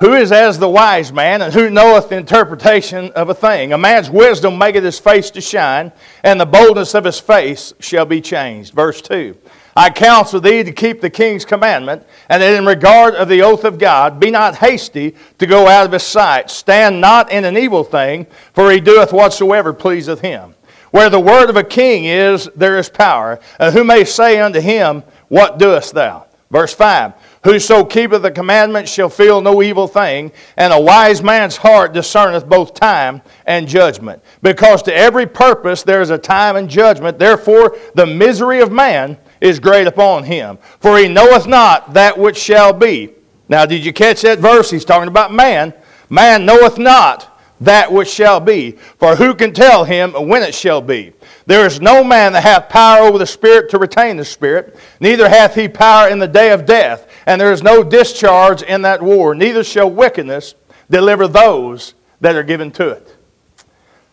Who is as the wise man, and who knoweth the interpretation of a thing? A man's wisdom maketh his face to shine, and the boldness of his face shall be changed. Verse 2 I counsel thee to keep the king's commandment, and that in regard of the oath of God, be not hasty to go out of his sight. Stand not in an evil thing, for he doeth whatsoever pleaseth him. Where the word of a king is, there is power. And who may say unto him, What doest thou? Verse 5 Whoso keepeth the commandments shall feel no evil thing, and a wise man's heart discerneth both time and judgment. Because to every purpose there is a time and judgment. Therefore, the misery of man is great upon him. For he knoweth not that which shall be. Now, did you catch that verse? He's talking about man. Man knoweth not that which shall be. For who can tell him when it shall be? There is no man that hath power over the Spirit to retain the Spirit, neither hath he power in the day of death. And there is no discharge in that war, neither shall wickedness deliver those that are given to it.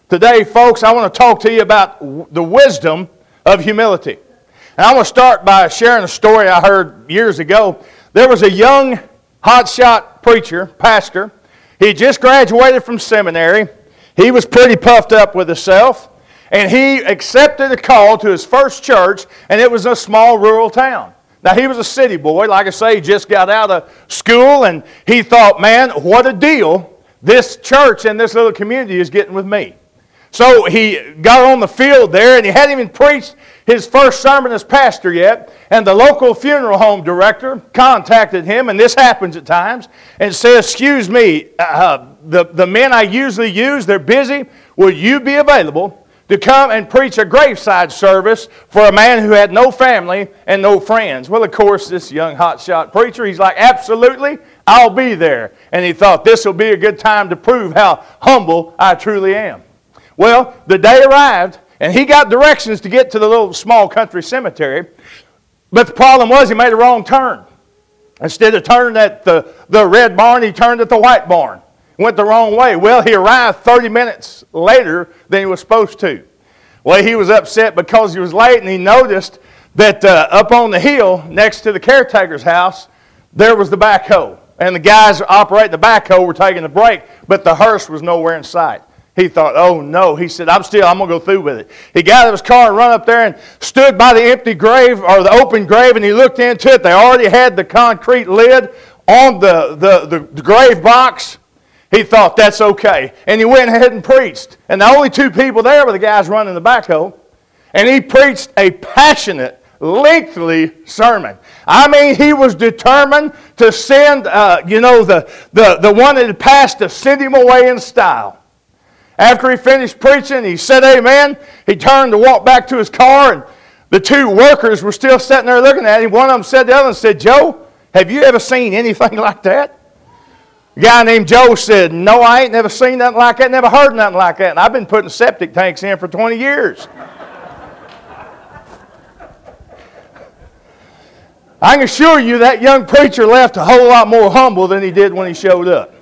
Today, folks, I want to talk to you about the wisdom of humility. And I want to start by sharing a story I heard years ago. There was a young hotshot preacher, pastor, he just graduated from seminary. He was pretty puffed up with himself. And he accepted a call to his first church, and it was a small rural town. Now, he was a city boy. Like I say, just got out of school, and he thought, man, what a deal this church and this little community is getting with me. So he got on the field there, and he hadn't even preached his first sermon as pastor yet. And the local funeral home director contacted him, and this happens at times, and says, Excuse me, uh, the, the men I usually use, they're busy. Would you be available to come and preach a graveside service for a man who had no family and no friends? Well, of course, this young hotshot preacher, he's like, Absolutely, I'll be there. And he thought, This will be a good time to prove how humble I truly am. Well, the day arrived, and he got directions to get to the little small country cemetery. But the problem was he made a wrong turn. Instead of turning at the, the red barn, he turned at the white barn. Went the wrong way. Well, he arrived 30 minutes later than he was supposed to. Well, he was upset because he was late, and he noticed that uh, up on the hill next to the caretaker's house, there was the backhoe. And the guys operating the backhoe were taking a break, but the hearse was nowhere in sight. He thought, oh no. He said, I'm still, I'm going to go through with it. He got out of his car and run up there and stood by the empty grave or the open grave and he looked into it. They already had the concrete lid on the, the, the, the grave box. He thought, that's okay. And he went ahead and preached. And the only two people there were the guys running the backhoe. And he preached a passionate, lengthy sermon. I mean, he was determined to send, uh, you know, the, the, the one that had passed to send him away in style. After he finished preaching, he said amen. He turned to walk back to his car, and the two workers were still sitting there looking at him. One of them said to the other and said, Joe, have you ever seen anything like that? A guy named Joe said, No, I ain't never seen nothing like that, never heard nothing like that. And I've been putting septic tanks in for 20 years. I can assure you that young preacher left a whole lot more humble than he did when he showed up.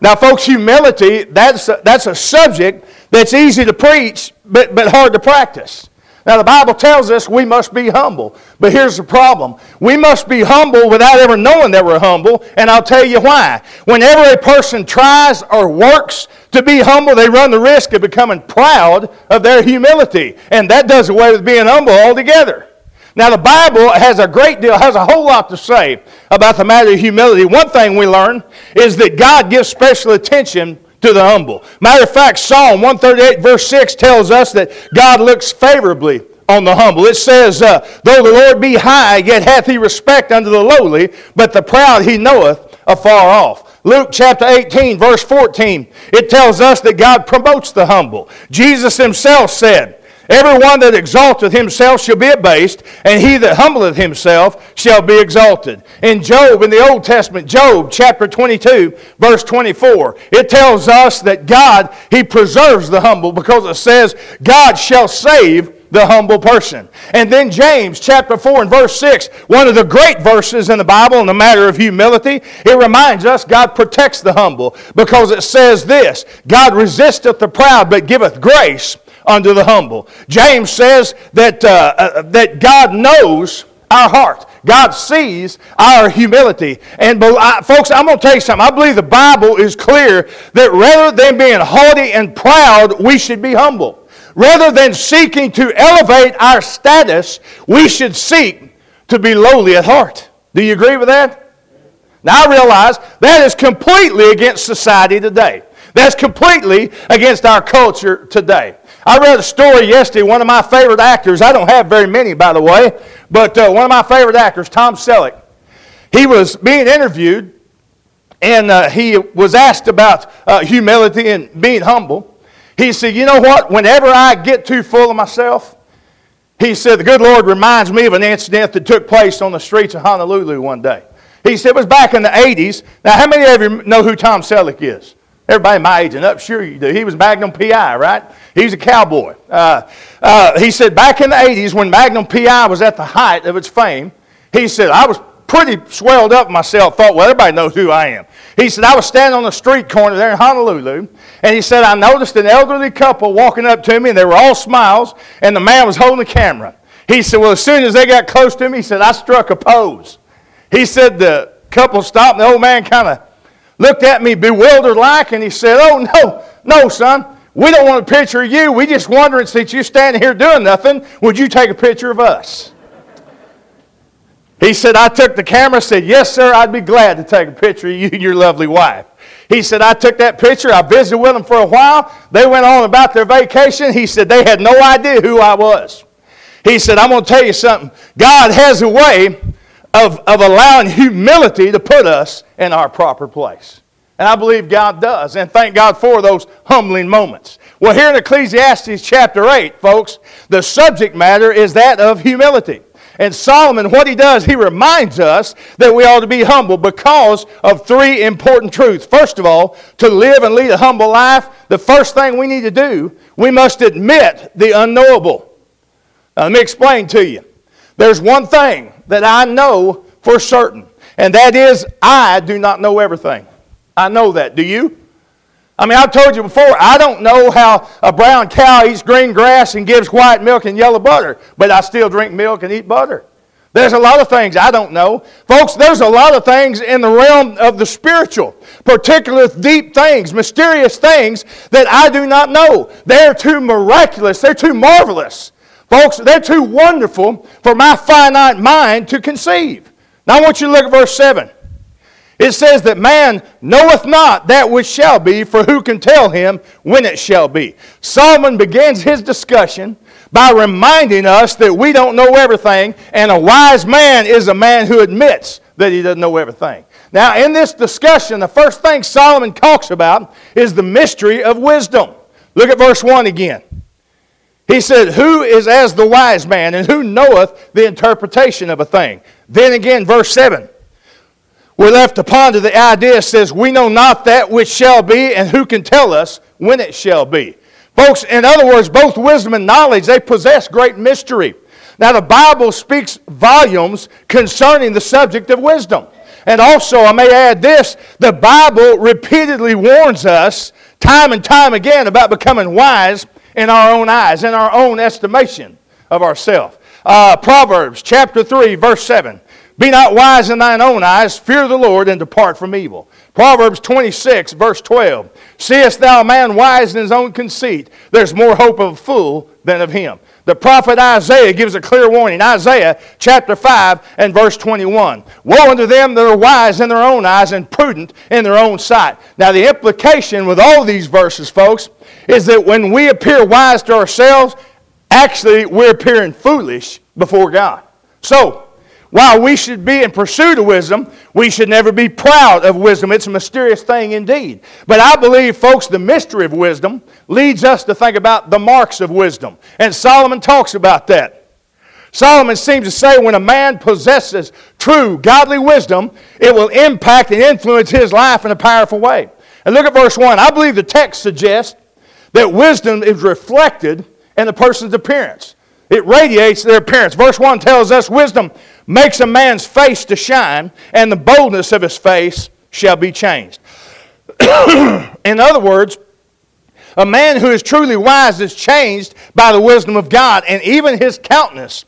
Now, folks, humility, that's a, that's a subject that's easy to preach, but, but hard to practice. Now, the Bible tells us we must be humble. But here's the problem we must be humble without ever knowing that we're humble, and I'll tell you why. Whenever a person tries or works to be humble, they run the risk of becoming proud of their humility. And that does away with being humble altogether. Now, the Bible has a great deal, has a whole lot to say about the matter of humility. One thing we learn is that God gives special attention to the humble. Matter of fact, Psalm 138, verse 6 tells us that God looks favorably on the humble. It says, uh, Though the Lord be high, yet hath he respect unto the lowly, but the proud he knoweth afar off. Luke chapter 18, verse 14, it tells us that God promotes the humble. Jesus himself said, Everyone that exalteth himself shall be abased, and he that humbleth himself shall be exalted. In Job, in the Old Testament, Job chapter 22, verse 24, it tells us that God, he preserves the humble because it says, God shall save the humble person. And then James chapter 4 and verse 6, one of the great verses in the Bible in the matter of humility, it reminds us God protects the humble because it says this God resisteth the proud, but giveth grace unto the humble. James says that, uh, uh, that God knows our heart. God sees our humility. And folks, I'm going to tell you something. I believe the Bible is clear that rather than being haughty and proud, we should be humble. Rather than seeking to elevate our status, we should seek to be lowly at heart. Do you agree with that? Now I realize that is completely against society today. That's completely against our culture today. I read a story yesterday, one of my favorite actors, I don't have very many by the way, but uh, one of my favorite actors, Tom Selleck, he was being interviewed and uh, he was asked about uh, humility and being humble. He said, You know what? Whenever I get too full of myself, he said, The good Lord reminds me of an incident that took place on the streets of Honolulu one day. He said it was back in the 80s. Now, how many of you know who Tom Selleck is? Everybody my age and up, sure you do. He was Magnum PI, right? He's a cowboy. Uh, uh, he said back in the 80s when Magnum PI was at the height of its fame, he said, I was pretty swelled up myself, thought, well, everybody knows who I am. He said, I was standing on the street corner there in Honolulu, and he said, I noticed an elderly couple walking up to me, and they were all smiles, and the man was holding the camera. He said, Well, as soon as they got close to me, he said, I struck a pose. He said, The couple stopped, and the old man kind of looked at me bewildered like, and he said, Oh, no, no, son. We don't want a picture of you. We just wondering since you're standing here doing nothing, would you take a picture of us? He said, I took the camera, said, Yes, sir, I'd be glad to take a picture of you and your lovely wife. He said, I took that picture. I visited with them for a while. They went on about their vacation. He said, they had no idea who I was. He said, I'm going to tell you something. God has a way of, of allowing humility to put us in our proper place. And I believe God does. And thank God for those humbling moments. Well, here in Ecclesiastes chapter 8, folks, the subject matter is that of humility. And Solomon, what he does, he reminds us that we ought to be humble because of three important truths. First of all, to live and lead a humble life, the first thing we need to do, we must admit the unknowable. Now, let me explain to you. There's one thing that I know for certain, and that is I do not know everything. I know that. Do you? I mean, I've told you before, I don't know how a brown cow eats green grass and gives white milk and yellow butter, but I still drink milk and eat butter. There's a lot of things I don't know. Folks, there's a lot of things in the realm of the spiritual, particular deep things, mysterious things that I do not know. They're too miraculous, they're too marvelous. Folks, they're too wonderful for my finite mind to conceive. Now I want you to look at verse 7. It says that man knoweth not that which shall be, for who can tell him when it shall be? Solomon begins his discussion by reminding us that we don't know everything, and a wise man is a man who admits that he doesn't know everything. Now, in this discussion, the first thing Solomon talks about is the mystery of wisdom. Look at verse 1 again. He said, Who is as the wise man, and who knoweth the interpretation of a thing? Then again, verse 7 we're left to ponder the idea says, We know not that which shall be, and who can tell us when it shall be. Folks, in other words, both wisdom and knowledge, they possess great mystery. Now, the Bible speaks volumes concerning the subject of wisdom. And also, I may add this the Bible repeatedly warns us time and time again about becoming wise in our own eyes, in our own estimation of ourselves. Uh, Proverbs chapter 3, verse 7. Be not wise in thine own eyes, fear the Lord, and depart from evil. Proverbs 26, verse 12. Seest thou a man wise in his own conceit? There's more hope of a fool than of him. The prophet Isaiah gives a clear warning. Isaiah chapter 5 and verse 21. Woe unto them that are wise in their own eyes and prudent in their own sight. Now, the implication with all these verses, folks, is that when we appear wise to ourselves, actually we're appearing foolish before God. So, while we should be in pursuit of wisdom, we should never be proud of wisdom. It's a mysterious thing indeed. But I believe, folks, the mystery of wisdom leads us to think about the marks of wisdom. And Solomon talks about that. Solomon seems to say when a man possesses true godly wisdom, it will impact and influence his life in a powerful way. And look at verse 1. I believe the text suggests that wisdom is reflected in the person's appearance. It radiates their appearance. Verse 1 tells us wisdom makes a man's face to shine, and the boldness of his face shall be changed. In other words, a man who is truly wise is changed by the wisdom of God, and even his countenance,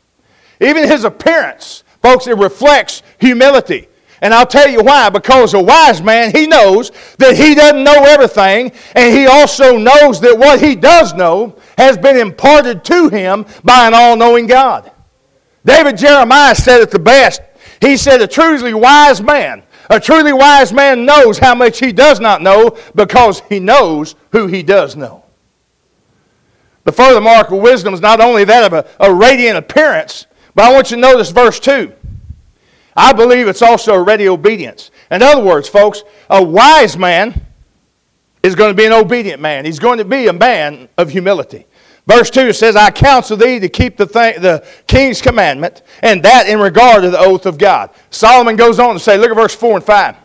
even his appearance, Folks, it reflects humility. And I'll tell you why. Because a wise man, he knows that he doesn't know everything, and he also knows that what he does know has been imparted to him by an all knowing God. David Jeremiah said it the best. He said, A truly wise man, a truly wise man knows how much he does not know because he knows who he does know. The further mark of wisdom is not only that of a, a radiant appearance, but I want you to notice verse 2. I believe it's also a ready obedience. In other words, folks, a wise man is going to be an obedient man. He's going to be a man of humility. Verse 2 says, I counsel thee to keep the, th- the king's commandment, and that in regard to the oath of God. Solomon goes on to say, look at verse 4 and 5.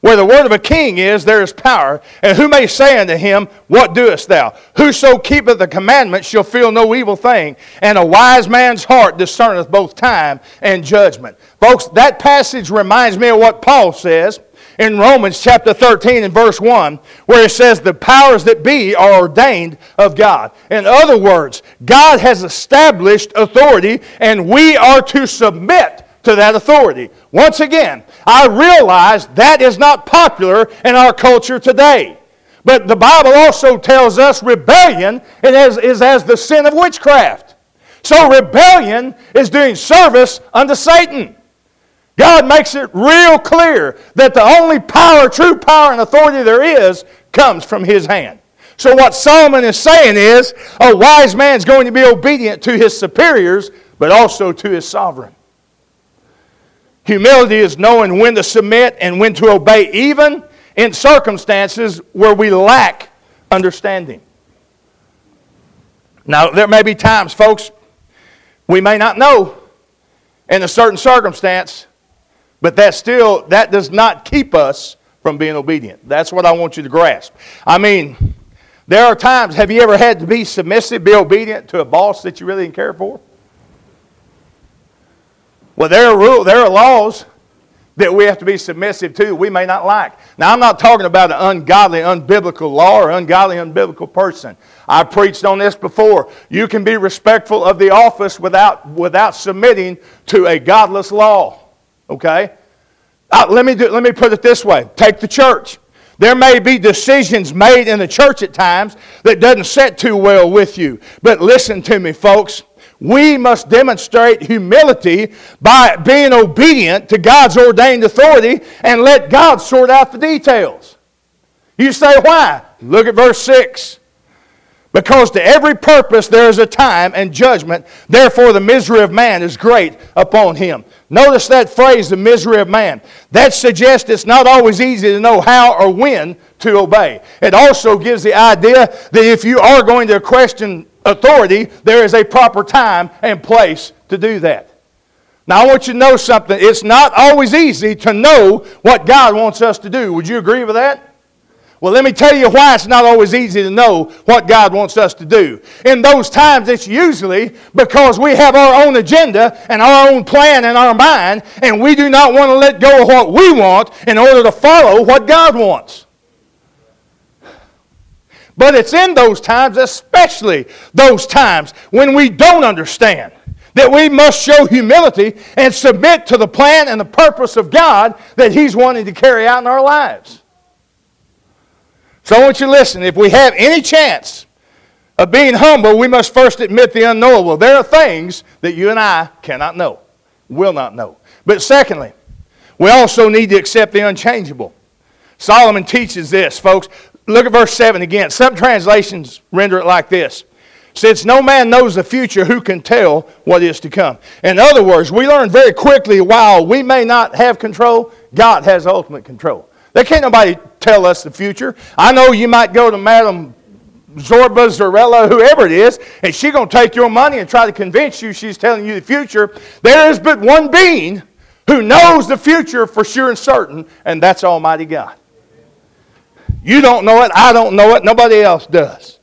Where the word of a king is, there is power. And who may say unto him, What doest thou? Whoso keepeth the commandment shall feel no evil thing. And a wise man's heart discerneth both time and judgment. Folks, that passage reminds me of what Paul says in Romans chapter 13 and verse 1, where it says, The powers that be are ordained of God. In other words, God has established authority, and we are to submit to that authority. Once again, I realize that is not popular in our culture today. But the Bible also tells us rebellion is, as the sin of witchcraft. So rebellion is doing service unto Satan. God makes it real clear that the only power, true power, and authority there is comes from His hand. So, what Solomon is saying is a wise man is going to be obedient to his superiors, but also to his sovereign. Humility is knowing when to submit and when to obey, even in circumstances where we lack understanding. Now, there may be times, folks, we may not know in a certain circumstance but that still, that does not keep us from being obedient. That's what I want you to grasp. I mean, there are times, have you ever had to be submissive, be obedient to a boss that you really didn't care for? Well, there are rules, there are laws that we have to be submissive to we may not like. Now, I'm not talking about an ungodly, unbiblical law or ungodly, unbiblical person. I preached on this before. You can be respectful of the office without, without submitting to a godless law. Okay? Uh, let, me do, let me put it this way take the church. There may be decisions made in the church at times that doesn't set too well with you. But listen to me, folks. We must demonstrate humility by being obedient to God's ordained authority and let God sort out the details. You say, why? Look at verse 6. Because to every purpose there is a time and judgment, therefore the misery of man is great upon him. Notice that phrase, the misery of man. That suggests it's not always easy to know how or when to obey. It also gives the idea that if you are going to question authority, there is a proper time and place to do that. Now, I want you to know something. It's not always easy to know what God wants us to do. Would you agree with that? Well, let me tell you why it's not always easy to know what God wants us to do. In those times, it's usually because we have our own agenda and our own plan in our mind, and we do not want to let go of what we want in order to follow what God wants. But it's in those times, especially those times when we don't understand, that we must show humility and submit to the plan and the purpose of God that He's wanting to carry out in our lives. So I want you to listen. If we have any chance of being humble, we must first admit the unknowable. There are things that you and I cannot know, will not know. But secondly, we also need to accept the unchangeable. Solomon teaches this, folks. Look at verse 7 again. Some translations render it like this Since no man knows the future, who can tell what is to come? In other words, we learn very quickly while we may not have control, God has ultimate control. There can't nobody tell us the future. I know you might go to Madam Zorba, Zorella, whoever it is, and she's going to take your money and try to convince you she's telling you the future. There is but one being who knows the future for sure and certain, and that's Almighty God. You don't know it, I don't know it, nobody else does.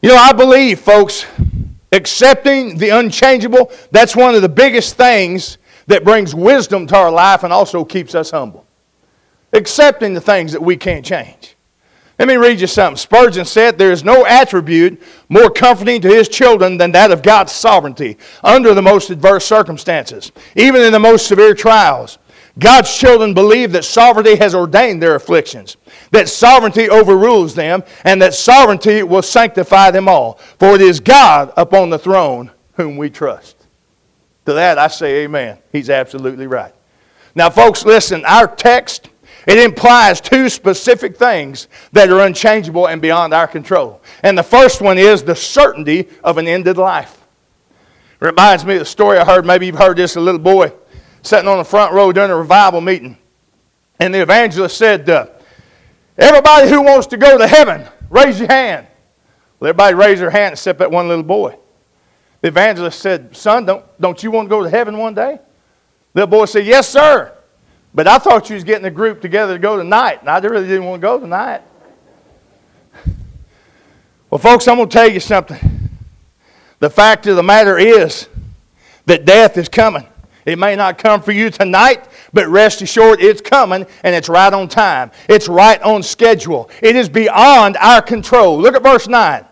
You know, I believe, folks, accepting the unchangeable, that's one of the biggest things that brings wisdom to our life and also keeps us humble accepting the things that we can't change. Let me read you something. Spurgeon said, There is no attribute more comforting to his children than that of God's sovereignty under the most adverse circumstances, even in the most severe trials. God's children believe that sovereignty has ordained their afflictions, that sovereignty overrules them, and that sovereignty will sanctify them all. For it is God upon the throne whom we trust. To that I say amen. He's absolutely right. Now, folks, listen, our text it implies two specific things that are unchangeable and beyond our control. And the first one is the certainty of an ended life. Reminds me of the story I heard. Maybe you've heard this a little boy sitting on the front row during a revival meeting. And the evangelist said, uh, Everybody who wants to go to heaven, raise your hand. Well, everybody raised their hand except that one little boy. The evangelist said, Son, don't, don't you want to go to heaven one day? The little boy said, Yes, sir. But I thought you was getting a group together to go tonight, and I really didn't want to go tonight. Well, folks, I'm going to tell you something. The fact of the matter is that death is coming. It may not come for you tonight, but rest assured it's coming and it's right on time. It's right on schedule. It is beyond our control. Look at verse 9,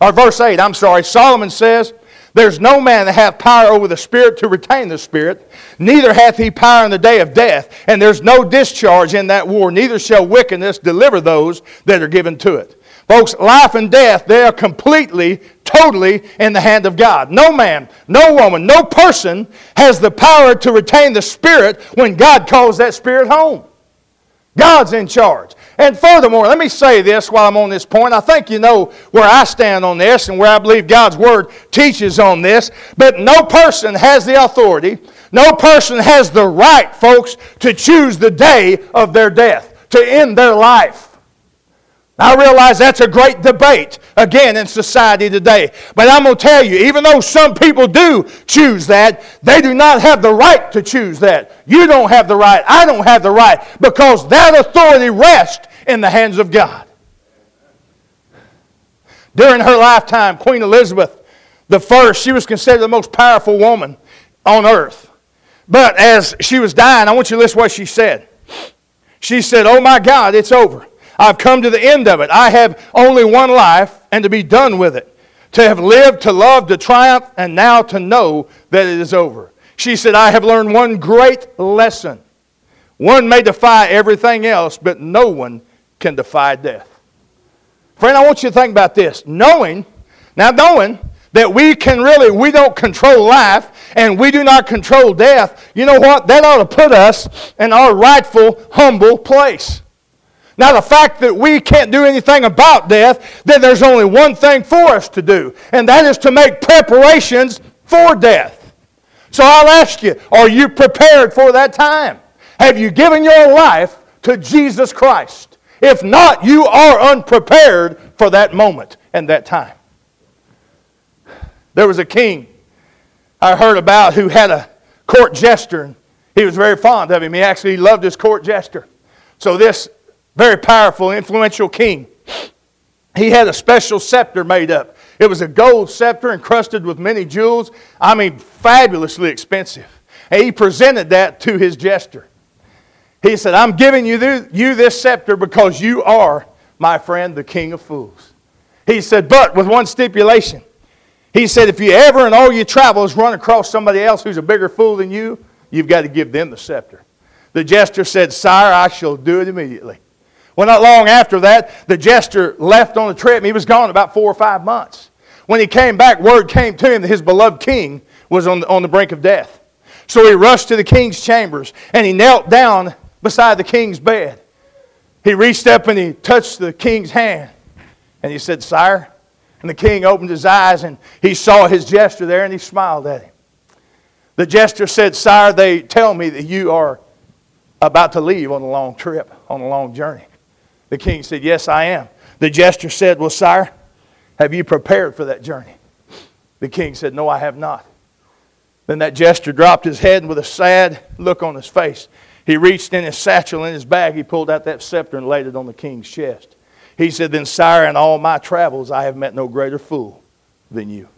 or verse 8, I'm sorry. Solomon says, there's no man that hath power over the Spirit to retain the Spirit, neither hath he power in the day of death, and there's no discharge in that war, neither shall wickedness deliver those that are given to it. Folks, life and death, they are completely, totally in the hand of God. No man, no woman, no person has the power to retain the Spirit when God calls that Spirit home. God's in charge. And furthermore, let me say this while I'm on this point. I think you know where I stand on this and where I believe God's Word teaches on this. But no person has the authority, no person has the right, folks, to choose the day of their death, to end their life. I realize that's a great debate, again, in society today. But I'm going to tell you, even though some people do choose that, they do not have the right to choose that. You don't have the right. I don't have the right because that authority rests in the hands of God. During her lifetime, Queen Elizabeth the first, she was considered the most powerful woman on earth. But as she was dying, I want you to listen to what she said. She said, Oh my God, it's over. I've come to the end of it. I have only one life and to be done with it. To have lived, to love, to triumph, and now to know that it is over. She said, I have learned one great lesson. One may defy everything else, but no one can defy death. Friend, I want you to think about this. Knowing, now knowing that we can really, we don't control life and we do not control death, you know what? That ought to put us in our rightful, humble place. Now, the fact that we can't do anything about death, then there's only one thing for us to do, and that is to make preparations for death. So I'll ask you, are you prepared for that time? Have you given your life to Jesus Christ? If not, you are unprepared for that moment and that time. There was a king I heard about who had a court jester, and he was very fond of him. He actually loved his court jester. So this very powerful, influential king. He had a special scepter made up. It was a gold scepter encrusted with many jewels. I mean, fabulously expensive. And he presented that to his jester. He said, I'm giving you you this scepter because you are, my friend, the king of fools. He said, but with one stipulation. He said, if you ever in all your travels run across somebody else who's a bigger fool than you, you've got to give them the scepter. The jester said, Sire, I shall do it immediately. Well, not long after that, the jester left on the trip. He was gone about four or five months. When he came back, word came to him that his beloved king was on the, on the brink of death. So he rushed to the king's chambers and he knelt down beside the king's bed. He reached up and he touched the king's hand and he said, Sire. And the king opened his eyes and he saw his jester there and he smiled at him. The jester said, Sire, they tell me that you are about to leave on a long trip, on a long journey. The king said, Yes, I am. The jester said, Well, sire, have you prepared for that journey? The king said, No, I have not. Then that jester dropped his head and with a sad look on his face, he reached in his satchel in his bag, he pulled out that scepter and laid it on the king's chest. He said, Then, sire, in all my travels, I have met no greater fool than you.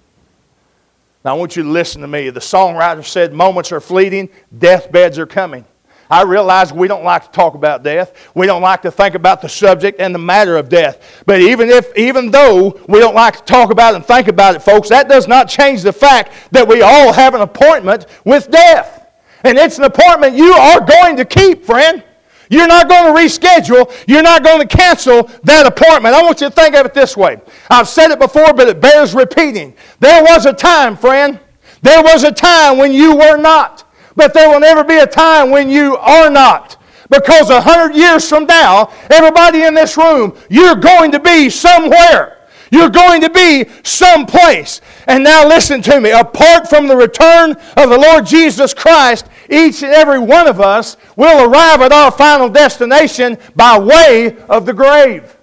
Now, I want you to listen to me. The songwriter said, Moments are fleeting, deathbeds are coming. I realize we don't like to talk about death. We don't like to think about the subject and the matter of death. But even if, even though we don't like to talk about it and think about it, folks, that does not change the fact that we all have an appointment with death. And it's an appointment you are going to keep, friend. You're not going to reschedule. You're not going to cancel that appointment. I want you to think of it this way. I've said it before, but it bears repeating. There was a time, friend. There was a time when you were not. But there will never be a time when you are not. Because a hundred years from now, everybody in this room, you're going to be somewhere. You're going to be someplace. And now listen to me. Apart from the return of the Lord Jesus Christ, each and every one of us will arrive at our final destination by way of the grave.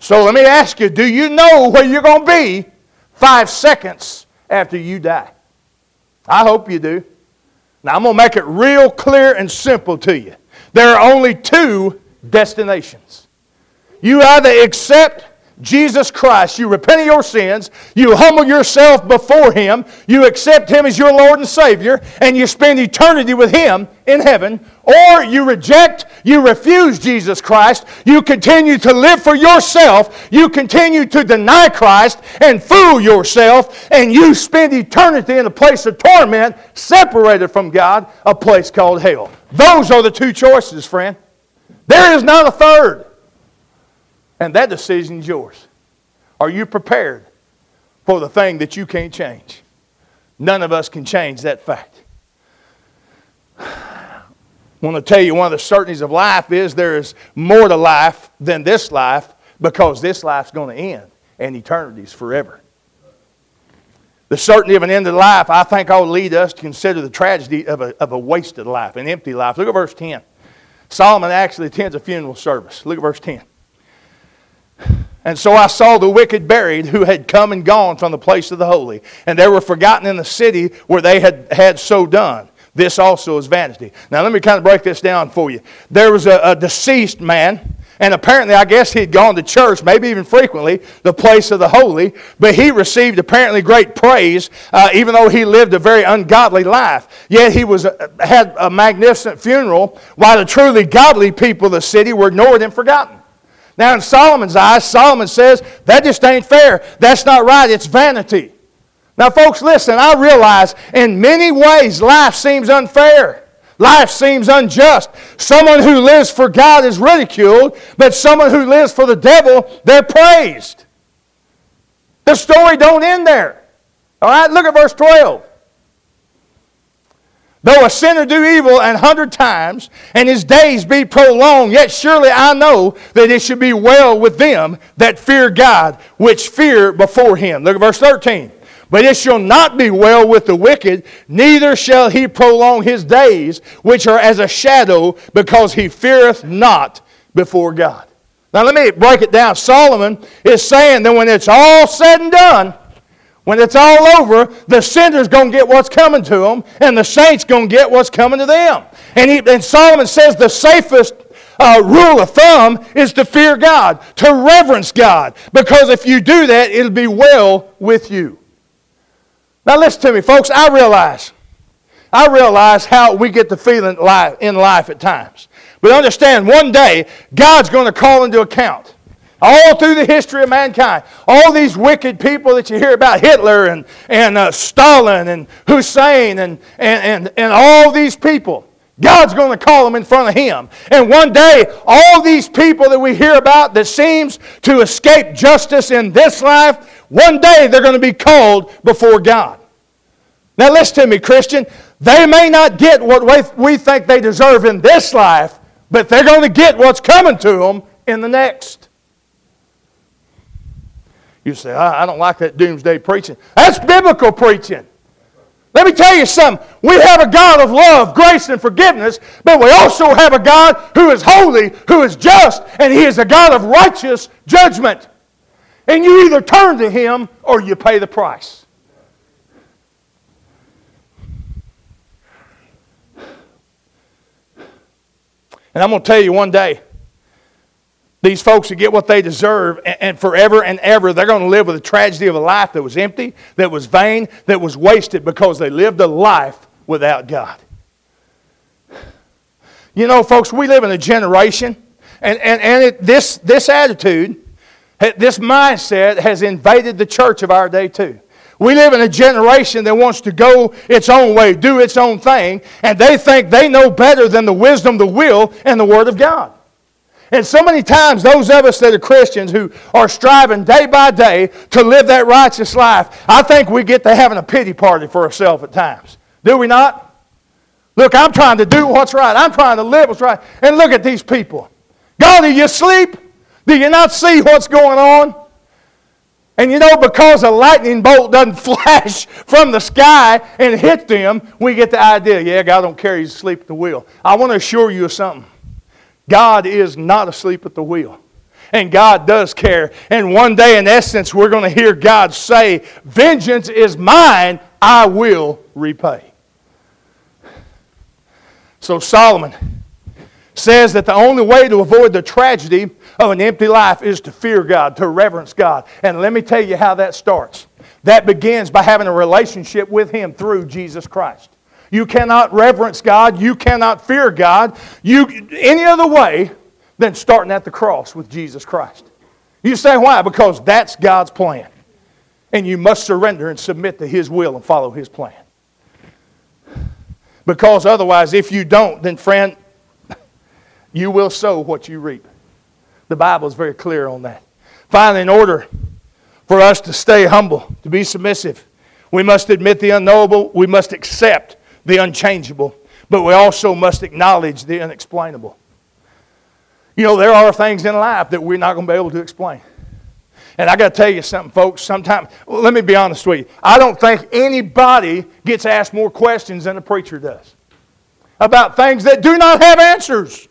So let me ask you do you know where you're going to be five seconds after you die? I hope you do. Now, I'm going to make it real clear and simple to you. There are only two destinations. You either accept Jesus Christ, you repent of your sins, you humble yourself before Him, you accept Him as your Lord and Savior, and you spend eternity with Him in heaven, or you reject, you refuse Jesus Christ, you continue to live for yourself, you continue to deny Christ and fool yourself, and you spend eternity in a place of torment, separated from God, a place called hell. Those are the two choices, friend. There is not a third. And that decision is yours. Are you prepared for the thing that you can't change? None of us can change that fact. I want to tell you one of the certainties of life is there is more to life than this life because this life's going to end and eternity's forever. The certainty of an end of life, I think, ought to lead us to consider the tragedy of a, of a wasted life, an empty life. Look at verse 10. Solomon actually attends a funeral service. Look at verse 10. And so I saw the wicked buried who had come and gone from the place of the holy, and they were forgotten in the city where they had, had so done. This also is vanity. Now, let me kind of break this down for you. There was a, a deceased man, and apparently, I guess he'd gone to church, maybe even frequently, the place of the holy, but he received apparently great praise, uh, even though he lived a very ungodly life. Yet he was, uh, had a magnificent funeral, while the truly godly people of the city were ignored and forgotten. Now, in Solomon's eyes, Solomon says that just ain't fair. That's not right. It's vanity. Now, folks, listen, I realize in many ways life seems unfair. Life seems unjust. Someone who lives for God is ridiculed, but someone who lives for the devil, they're praised. The story don't end there. All right, look at verse 12. Though a sinner do evil an hundred times, and his days be prolonged, yet surely I know that it should be well with them that fear God, which fear before him. Look at verse 13. But it shall not be well with the wicked, neither shall he prolong his days, which are as a shadow, because he feareth not before God. Now let me break it down. Solomon is saying that when it's all said and done, when it's all over, the sinner's going to get what's coming to them, and the saint's going to get what's coming to them. And, he, and Solomon says the safest uh, rule of thumb is to fear God, to reverence God, because if you do that, it'll be well with you. Now, listen to me, folks. I realize, I realize how we get the feeling in life at times. But understand, one day, God's going to call into account all through the history of mankind. All these wicked people that you hear about Hitler and, and uh, Stalin and Hussein and, and, and, and all these people. God's going to call them in front of Him. And one day, all these people that we hear about that seems to escape justice in this life, one day they're going to be called before God. Now, listen to me, Christian. They may not get what we think they deserve in this life, but they're going to get what's coming to them in the next. You say, I, don't like that doomsday preaching. That's biblical preaching. Let me tell you something. We have a God of love, grace, and forgiveness, but we also have a God who is holy, who is just, and He is a God of righteous judgment. And you either turn to Him or you pay the price. And I'm going to tell you one day, these folks to get what they deserve, and forever and ever, they're going to live with the tragedy of a life that was empty, that was vain, that was wasted because they lived a life without God. You know, folks, we live in a generation, and, and, and it, this, this attitude, this mindset has invaded the church of our day too. We live in a generation that wants to go its own way, do its own thing, and they think they know better than the wisdom, the will, and the Word of God. And so many times, those of us that are Christians who are striving day by day to live that righteous life, I think we get to having a pity party for ourselves at times. Do we not? Look, I'm trying to do what's right. I'm trying to live what's right. And look at these people. God, do you sleep? Do you not see what's going on? And you know, because a lightning bolt doesn't flash from the sky and hit them, we get the idea, yeah, God don't care, he's asleep at the wheel. I want to assure you of something. God is not asleep at the wheel. And God does care. And one day, in essence, we're going to hear God say, Vengeance is mine, I will repay. So Solomon says that the only way to avoid the tragedy of an empty life is to fear God, to reverence God. And let me tell you how that starts. That begins by having a relationship with Him through Jesus Christ. You cannot reverence God, you cannot fear God, you any other way than starting at the cross with Jesus Christ. You say why? Because that's God's plan. And you must surrender and submit to His will and follow His plan. Because otherwise, if you don't, then friend, you will sow what you reap. The Bible is very clear on that. Finally, in order for us to stay humble, to be submissive, we must admit the unknowable, we must accept the unchangeable, but we also must acknowledge the unexplainable. You know, there are things in life that we're not going to be able to explain. And I got to tell you something, folks. Sometimes, well, let me be honest with you. I don't think anybody gets asked more questions than a preacher does about things that do not have answers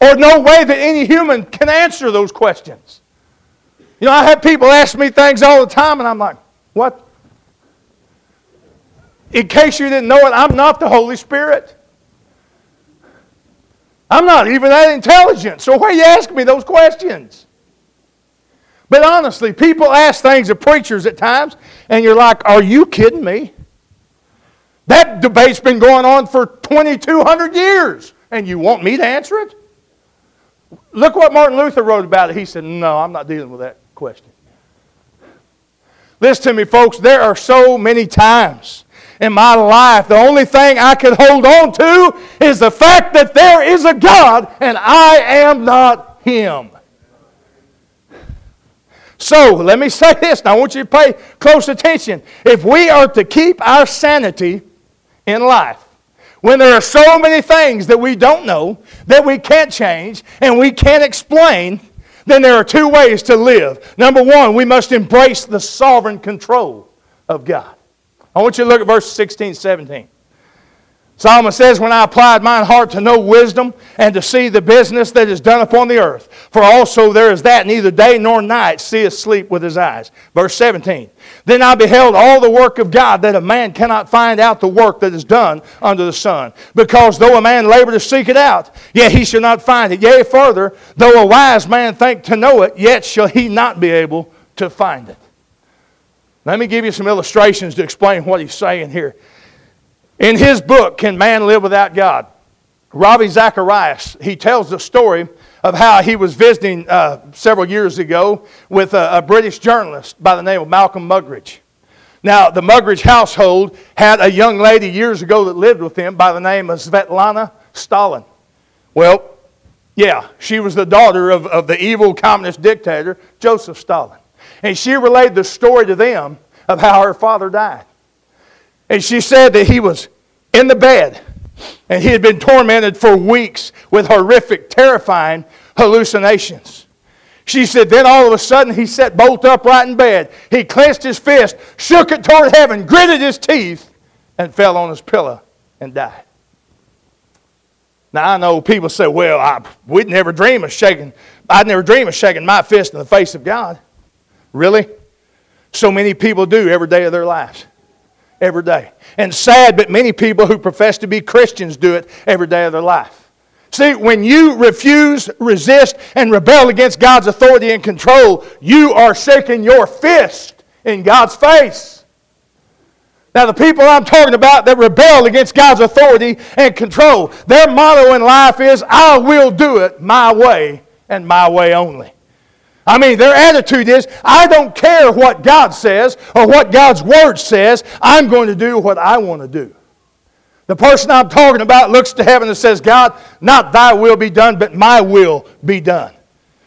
or no way that any human can answer those questions. You know, I have people ask me things all the time, and I'm like, what? In case you didn't know it, I'm not the Holy Spirit. I'm not even that intelligent. So why are you asking me those questions? But honestly, people ask things of preachers at times, and you're like, are you kidding me? That debate's been going on for 2,200 years, and you want me to answer it? Look what Martin Luther wrote about it. He said, No, I'm not dealing with that question. Listen to me, folks. There are so many times in my life, the only thing I can hold on to is the fact that there is a God and I am not Him. So, let me say this, and I want you to pay close attention. If we are to keep our sanity in life, when there are so many things that we don't know, that we can't change, and we can't explain, then there are two ways to live. Number one, we must embrace the sovereign control of God. I want you to look at verse 16, 17. Solomon says, When I applied mine heart to know wisdom and to see the business that is done upon the earth, for also there is that neither day nor night seeth sleep with his eyes. Verse 17. Then I beheld all the work of God, that a man cannot find out the work that is done under the sun. Because though a man labor to seek it out, yet he shall not find it. Yea, further, though a wise man think to know it, yet shall he not be able to find it. Let me give you some illustrations to explain what he's saying here. In his book, Can Man Live Without God? Ravi Zacharias, he tells the story of how he was visiting uh, several years ago with a, a, British journalist by the name of Malcolm Muggeridge. Now, the Muggeridge household had a young lady years ago that lived with them by the name of Svetlana Stalin. Well, yeah, she was the daughter of, of the evil communist dictator, Joseph Stalin. And she relayed the story to them of how her father died. And she said that he was in the bed and he had been tormented for weeks with horrific, terrifying hallucinations. She said, then all of a sudden he sat bolt upright in bed. He clenched his fist, shook it toward heaven, gritted his teeth, and fell on his pillow and died. Now I know people say, well, I, we'd never dream of shaking, I'd never dream of shaking my fist in the face of God. Really? So many people do every day of their lives every day. And sad, but many people who profess to be Christians do it every day of their life. See, when you refuse, resist, and rebel against God's authority and control, you are shaking your fist in God's face. Now, the people I'm talking about that rebel against God's authority and control, their motto in life is, I will do it my way and my way only. I mean, their attitude is, I don't care what God says or what God's Word says, I'm going to do what I want to do. The person I'm talking about looks to heaven and says, God, not thy will be done, but my will be done.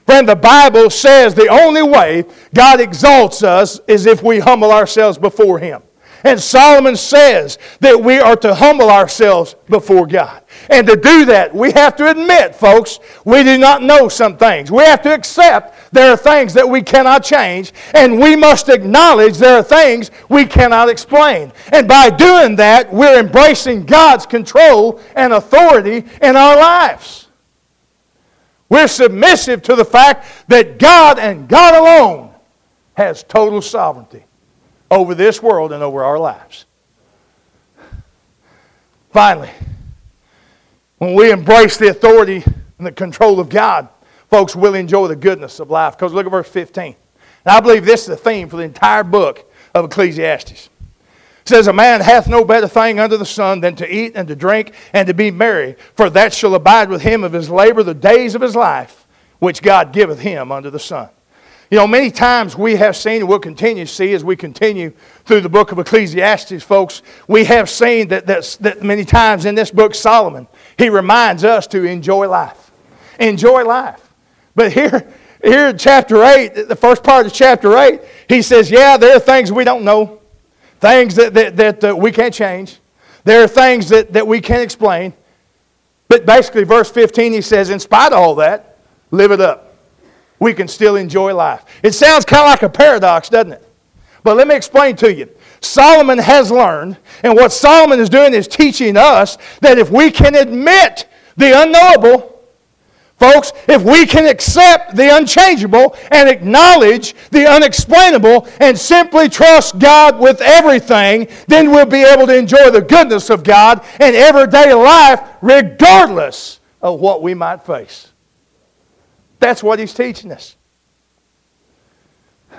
Friend, the Bible says the only way God exalts us is if we humble ourselves before Him. And Solomon says that we are to humble ourselves before God. And to do that, we have to admit, folks, we do not know some things. We have to accept there are things that we cannot change, and we must acknowledge there are things we cannot explain. And by doing that, we're embracing God's control and authority in our lives. We're submissive to the fact that God and God alone has total sovereignty over this world and over our lives. Finally, when we embrace the authority and the control of God, folks will enjoy the goodness of life. Because look at verse 15. And I believe this is the theme for the entire book of Ecclesiastes. It says, A man hath no better thing under the sun than to eat and to drink and to be merry, for that shall abide with him of his labor the days of his life, which God giveth him under the sun. You know, many times we have seen, and we'll continue to see as we continue through the book of Ecclesiastes, folks, we have seen that, that, that many times in this book, Solomon, he reminds us to enjoy life. Enjoy life. But here, here in chapter 8, the first part of chapter 8, he says, Yeah, there are things we don't know, things that, that, that we can't change, there are things that, that we can't explain. But basically, verse 15, he says, In spite of all that, live it up we can still enjoy life. It sounds kind of like a paradox, doesn't it? But let me explain to you. Solomon has learned, and what Solomon is doing is teaching us that if we can admit the unknowable, Folks, if we can accept the unchangeable and acknowledge the unexplainable and simply trust God with everything, then we'll be able to enjoy the goodness of God in everyday life regardless of what we might face. That's what he's teaching us.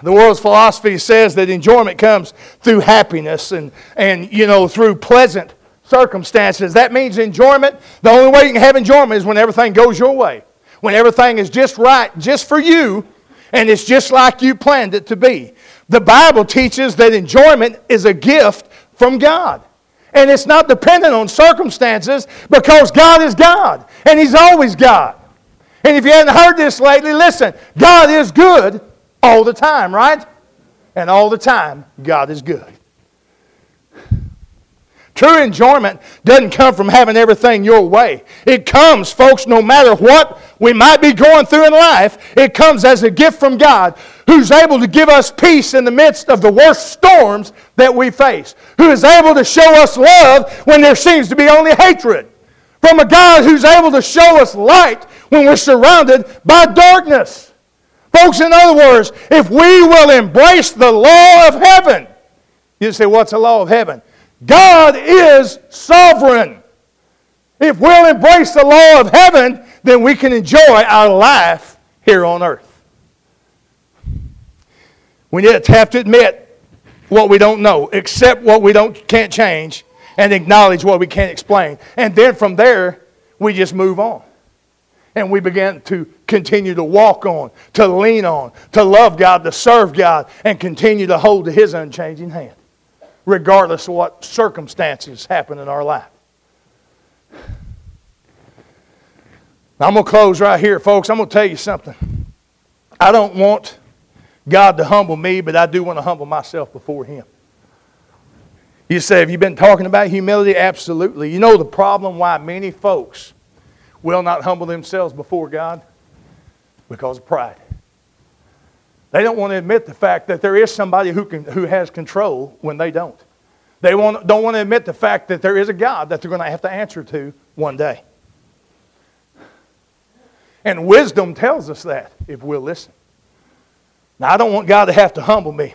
The world's philosophy says that enjoyment comes through happiness and, and you know, through pleasant circumstances. That means enjoyment. The only way you can have enjoyment is when everything goes your way. When everything is just right, just for you, and it's just like you planned it to be. The Bible teaches that enjoyment is a gift from God. And it's not dependent on circumstances because God is God, and He's always God. And if you hadn't heard this lately, listen God is good all the time, right? And all the time, God is good. True enjoyment doesn't come from having everything your way. It comes, folks, no matter what we might be going through in life, it comes as a gift from God who's able to give us peace in the midst of the worst storms that we face, who is able to show us love when there seems to be only hatred, from a God who's able to show us light when we're surrounded by darkness. Folks, in other words, if we will embrace the law of heaven, you say, What's the law of heaven? God is sovereign. If we'll embrace the law of heaven, then we can enjoy our life here on earth. We have to admit what we don't know, accept what we don't, can't change, and acknowledge what we can't explain. And then from there, we just move on. And we begin to continue to walk on, to lean on, to love God, to serve God, and continue to hold to His unchanging hand, regardless of what circumstances happen in our life. I'm going to close right here, folks. I'm going to tell you something. I don't want God to humble me, but I do want to humble myself before Him. You say, have you been talking about humility? Absolutely. You know the problem why many folks will not humble themselves before God? Because of pride. They don't want to admit the fact that there is somebody who, can, who has control when they don't. They want, don't want to admit the fact that there is a God that they're going to have to answer to one day. And wisdom tells us that if we'll listen. Now, I don't want God to have to humble me.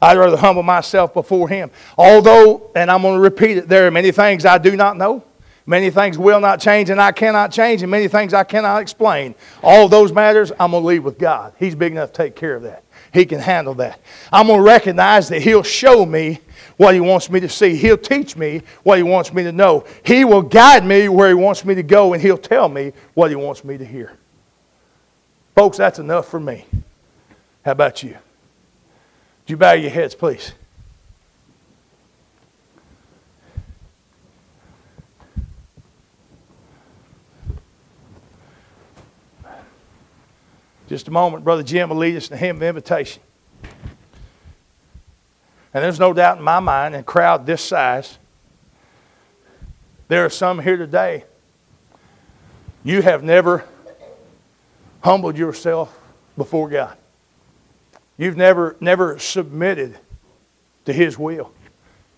I'd rather humble myself before Him. Although, and I'm going to repeat it, there are many things I do not know. Many things will not change and I cannot change, and many things I cannot explain. All those matters, I'm going to leave with God. He's big enough to take care of that. He can handle that. I'm going to recognize that He'll show me what He wants me to see. He'll teach me what He wants me to know. He will guide me where He wants me to go, and He'll tell me what He wants me to hear. Folks, that's enough for me. How about you? Would you bow your heads, please? Just a moment, Brother Jim will lead us in a hymn of invitation. And there's no doubt in my mind, in a crowd this size, there are some here today. You have never humbled yourself before God. You've never, never submitted to His will.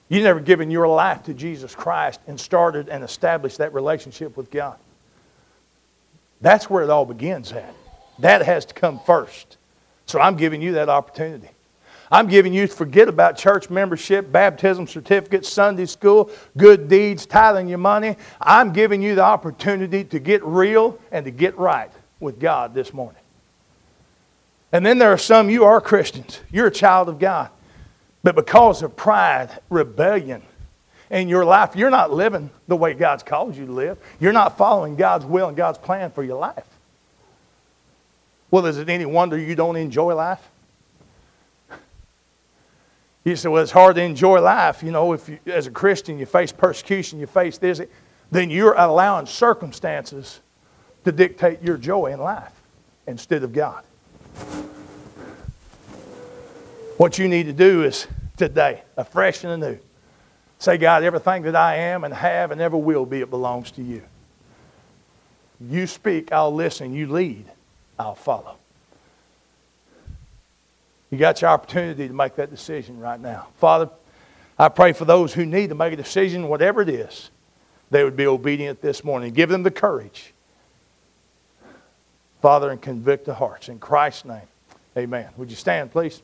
You've never given your life to Jesus Christ and started and established that relationship with God. That's where it all begins at. That has to come first. So I'm giving you that opportunity. I'm giving you to forget about church membership, baptism certificates, Sunday school, good deeds, tithing your money. I'm giving you the opportunity to get real and to get right with God this morning. And then there are some, you are Christians. You're a child of God. But because of pride, rebellion in your life, you're not living the way God's called you to live. You're not following God's will and God's plan for your life. Well, is it any wonder you don't enjoy life? You say, well, it's hard to enjoy life. You know, if you, as a Christian you face persecution, you face this, then you're allowing circumstances to dictate your joy in life instead of God. What you need to do is today, afresh and anew, say, God, everything that I am and have and ever will be, it belongs to you. You speak, I'll listen. You lead, I'll follow. You got your opportunity to make that decision right now. Father, I pray for those who need to make a decision, whatever it is, they would be obedient this morning. Give them the courage, Father, and convict the hearts. In Christ's name, amen. Would you stand, please?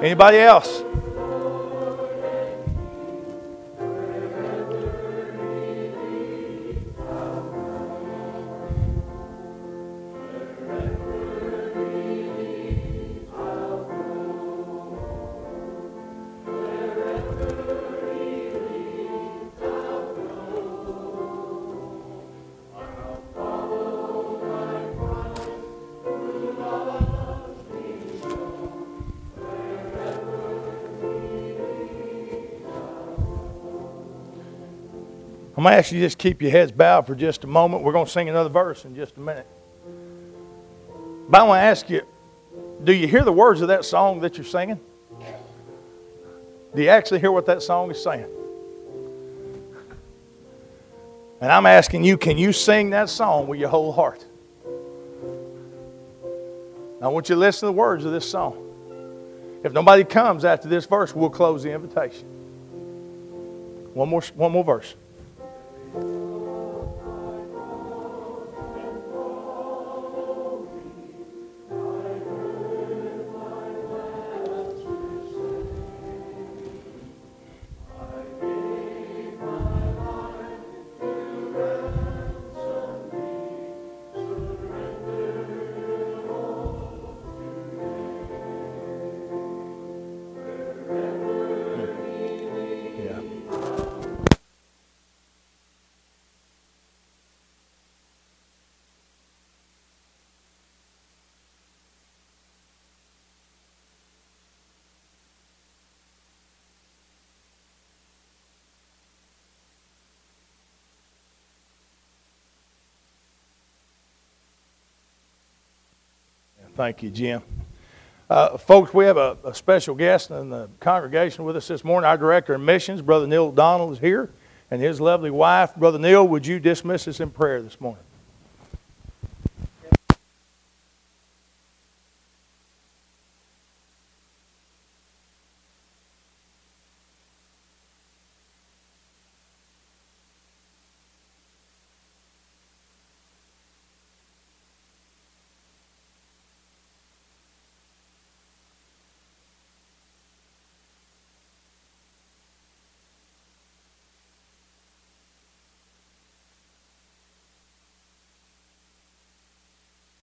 Anybody else? I'm going to ask you to just keep your heads bowed for just a moment. We're going to sing another verse in just a minute. But I want to ask you do you hear the words of that song that you're singing? Do you actually hear what that song is saying? And I'm asking you, can you sing that song with your whole heart? I want you to listen to the words of this song. If nobody comes after this verse, we'll close the invitation. One more, one more verse. Thank you, Jim. Uh, folks, we have a, a special guest in the congregation with us this morning. Our director of missions, Brother Neil Donald, is here, and his lovely wife. Brother Neil, would you dismiss us in prayer this morning?